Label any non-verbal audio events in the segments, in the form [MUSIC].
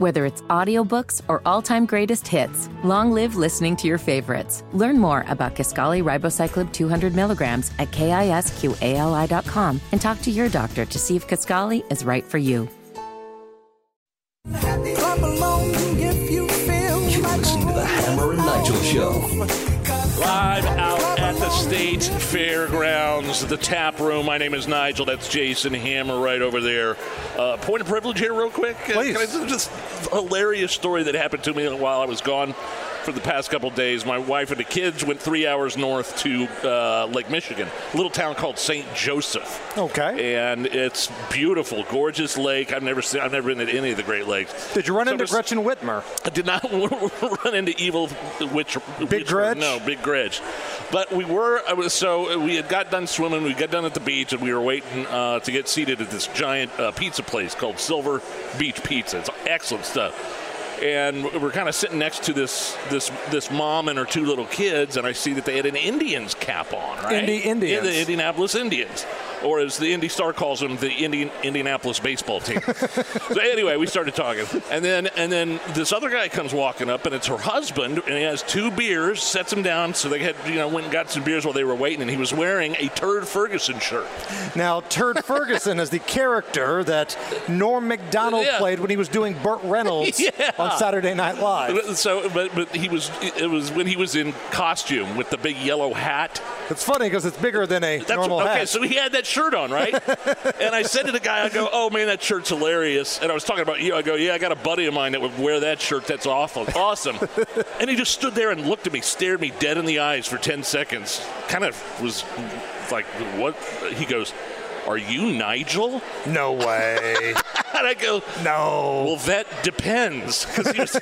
Whether it's audiobooks or all-time greatest hits, long live listening to your favorites. Learn more about Kisqali Ribociclib 200 milligrams at kisqali.com and talk to your doctor to see if Kisqali is right for you. Clap along if you feel You're listening to the Hammer and Nigel Show. Live out at the State Fairgrounds, the tap room. My name is Nigel. That's Jason Hammer right over there. Uh, point of privilege here, real quick. Uh, Please. Can I, just a hilarious story that happened to me while I was gone for the past couple days. My wife and the kids went three hours north to uh, Lake Michigan, a little town called St. Joseph. Okay. And it's beautiful, gorgeous lake. I've never seen. I've never been at any of the Great Lakes. Did you run So into there's- Gretchen Whitmer? I did not [LAUGHS] run into evil witch. Big witch- Gretch? No, big Gretch. But we were. I was, so we had got done swimming. We got done at the beach, and we were waiting uh, to get seated at this giant uh, pizza place called Silver Beach Pizza. It's excellent stuff. And we're kind of sitting next to this this this mom and her two little kids, and I see that they had an Indians cap on, right? Indians. Yeah, the Indianapolis Indians, or as the Indy Star calls them, the Indian Indianapolis baseball team. [LAUGHS] so anyway, we started talking, and then and then this other guy comes walking up, and it's her husband, and he has two beers, sets them down, so they had you know went and got some beers while they were waiting, and he was wearing a Turd Ferguson shirt. Now, Turd [LAUGHS] Ferguson is the character that Norm Macdonald Yeah. played when he was doing Burt Reynolds [LAUGHS] Yeah. on Saturday Night Live. So, but but he was it was when he was in costume with the big yellow hat. It's funny because it's bigger than a That's normal okay. hat. So he had that shirt on, right? [LAUGHS] and I said to the guy, I go, "Oh man, that shirt's hilarious." And I was talking about you. I go, "Yeah, I got a buddy of mine that would wear that shirt. That's awful, [LAUGHS] awesome." and he just stood there and looked at me, stared me dead in the eyes for ten seconds. Kind of was like, "What?" He goes, "Are you Nigel?" no way. [LAUGHS] And I go, no. well, that depends. 'Cause He, was-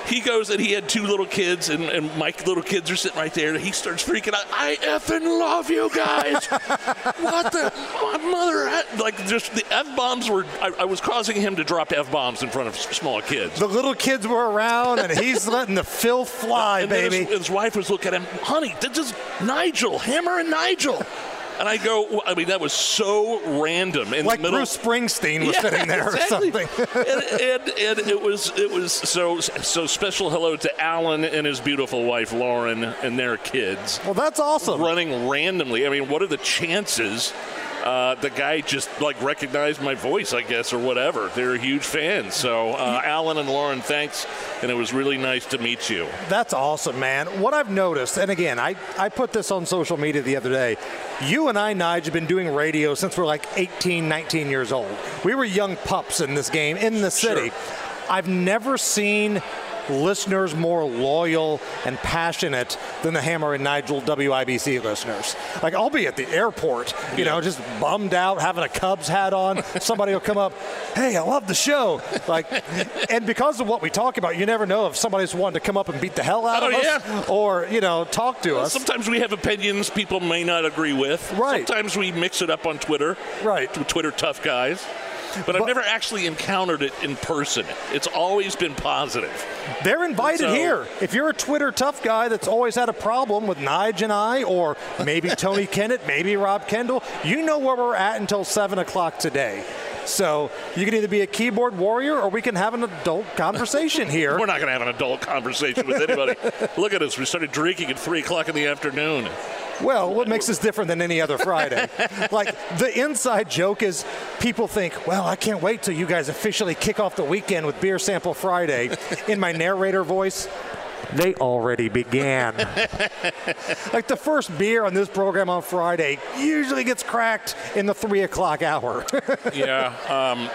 [LAUGHS] he goes and he had two little kids, and, and my little kids are sitting right there. And he starts freaking out. I effing love you guys. [LAUGHS] what the? My mother, had-" like, just the f bombs were. I, I was causing him to drop f bombs in front of small kids. The little kids were around, and he's letting the filth fly, and baby. his, his wife was looking at him, honey, this is Nigel, Hammer and Nigel. And I go, I mean, that was so random. In like the middle, Bruce Springsteen was [LAUGHS] Yeah, sitting there exactly. or something. and, and, and it was it was so so special hello to Alan and his beautiful wife Lauren and their kids well, that's awesome. running randomly. I mean, what are the chances? Uh, the guy just like recognized my voice, I guess, or whatever. They're a huge fans. So, uh, Alan and Lauren, thanks, and it was really nice to meet you. That's awesome, man. What I've noticed, and again, I, I put this on social media the other day. You and I, Nige, have been doing radio since we're like 18, 19 years old. We were young pups in this game, in the city. I've never seen listeners more loyal and passionate than the Hammer and Nigel WIBC listeners. Like, I'll be at the airport, you know, just bummed out, having a Cubs hat on. [LAUGHS] Somebody will come up, hey, I love the show. Like, and because of what we talk about, you never know if somebody's wanting to come up and beat the hell out Oh, of us yeah. or, you know, talk to us. Sometimes we have opinions people may not agree with. Right. Sometimes we mix it up on Twitter. Right. Twitter tough guys. But, I've But- never actually encountered it in person. It's always been positive. They're invited So- here. If you're a Twitter tough guy that's always had a problem with Nige and I, or maybe [LAUGHS] Tony Kennett, maybe Rob Kendall, you know where we're at until 7 o'clock today. So you can either be a keyboard warrior or we can have an adult conversation [LAUGHS] here. We're not going to have an adult conversation with anybody. [LAUGHS] Look at us. We started drinking at 3 o'clock in the afternoon. Well, what makes this different than any other Friday? [LAUGHS] like the inside joke is people think, well, I can't wait till you guys officially kick off the weekend with Beer Sample Friday. In my narrator voice, they already began. [LAUGHS] like the first beer on this program on Friday usually gets cracked in the three o'clock hour. [LAUGHS] Yeah. Um,